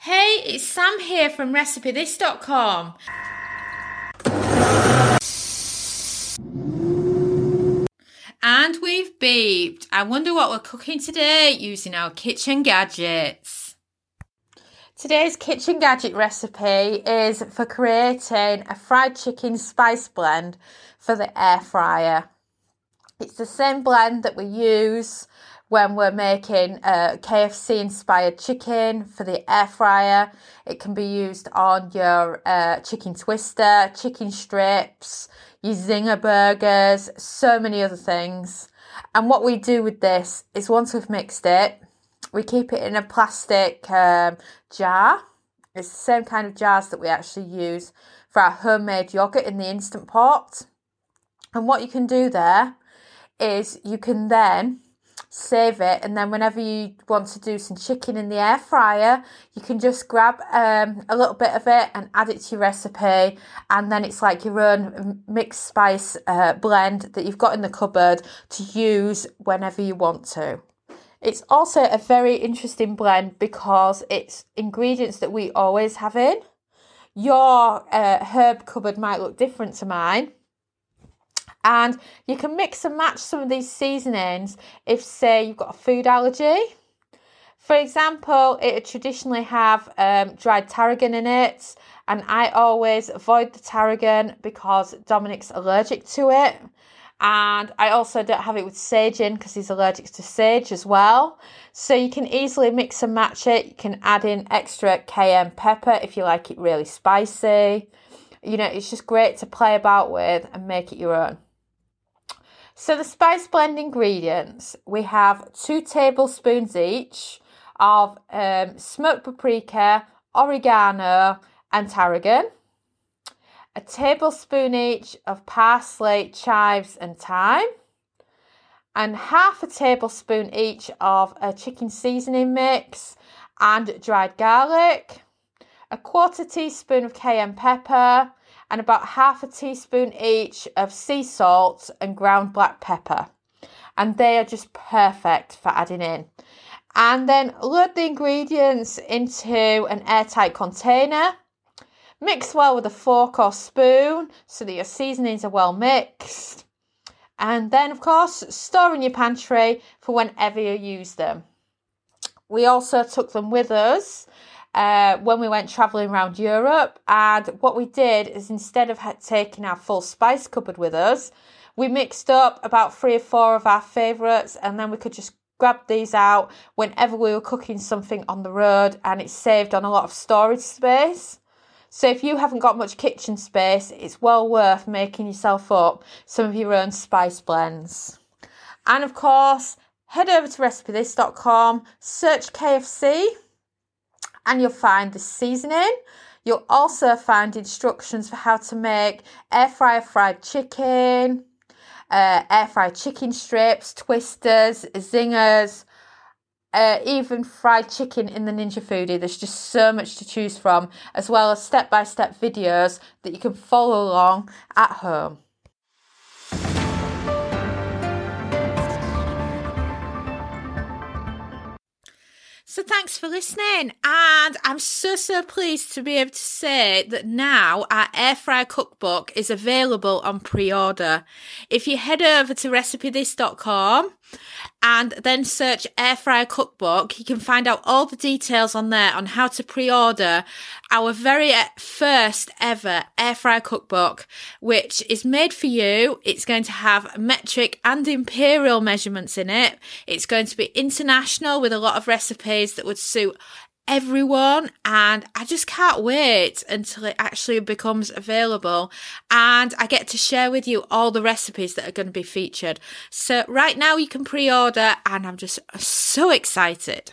Hey, it's Sam here from RecipeThis.com. And we've beeped. I wonder what we're cooking today using our kitchen gadgets. Today's kitchen gadget recipe is for creating a fried chicken spice blend for the air fryer. It's the same blend that we use when we're making a KFC inspired chicken for the air fryer. It can be used on your uh, chicken twister, chicken strips, your zinger burgers, so many other things. And what we do with this is once we've mixed it, we keep it in a plastic um, jar. It's the same kind of jars that we actually use for our homemade yogurt in the instant pot. And what you can do there is you can then save it and then whenever you want to do some chicken in the air fryer you can just grab um, a little bit of it and add it to your recipe and then it's like your own mixed spice uh, blend that you've got in the cupboard to use whenever you want to. It's also a very interesting blend because it's ingredients that we always have in. Your uh, herb cupboard might look different to mine and you can mix and match some of these seasonings if, say, you've got a food allergy. For example, it would traditionally have um, dried tarragon in it, and I always avoid the tarragon because Dominic's allergic to it. And I also don't have it with sage in because he's allergic to sage as well. So you can easily mix and match it. You can add in extra cayenne pepper if you like it really spicy. You know, it's just great to play about with and make it your own. So the spice blend ingredients, we have two tablespoons each of um, smoked paprika, oregano and tarragon, a tablespoon each of parsley, chives and thyme, and half a tablespoon each of a chicken seasoning mix and dried garlic, a quarter teaspoon of cayenne pepper, and about half a teaspoon each of sea salt and ground black pepper. And they are just perfect for adding in. And then load the ingredients into an airtight container. Mix well with a fork or spoon so that your seasonings are well mixed. And then, of course, store in your pantry for whenever you use them. We also took them with us uh, when we went travelling around Europe. And what we did is instead of taking our full spice cupboard with us, we mixed up about three or four of our favourites, and then we could just grab these out whenever we were cooking something on the road, and it saved on a lot of storage space. So if you haven't got much kitchen space, it's well worth making yourself up some of your own spice blends. And of course, head over to recipethis.com, search KFC and you'll find the seasoning. You'll also find instructions for how to make air fryer fried chicken, uh, air fried chicken strips, twisters, zingers, uh, even fried chicken in the Ninja Foodi. There's just so much to choose from, as well as step by step videos that you can follow along at home. So thanks for listening. And I'm so, so pleased to be able to say that now our air fryer cookbook is available on pre order. If you head over to recipethis.com and then search air fryer cookbook, you can find out all the details on there on how to pre-order our very uh, first ever air fryer cookbook, which is made for you. It's going to have metric and imperial measurements in it. It's going to be international with a lot of recipes that would suit everyone and I just can't wait until it actually becomes available and I get to share with you all the recipes that are going to be featured. So right now you can pre-order and I'm just so excited.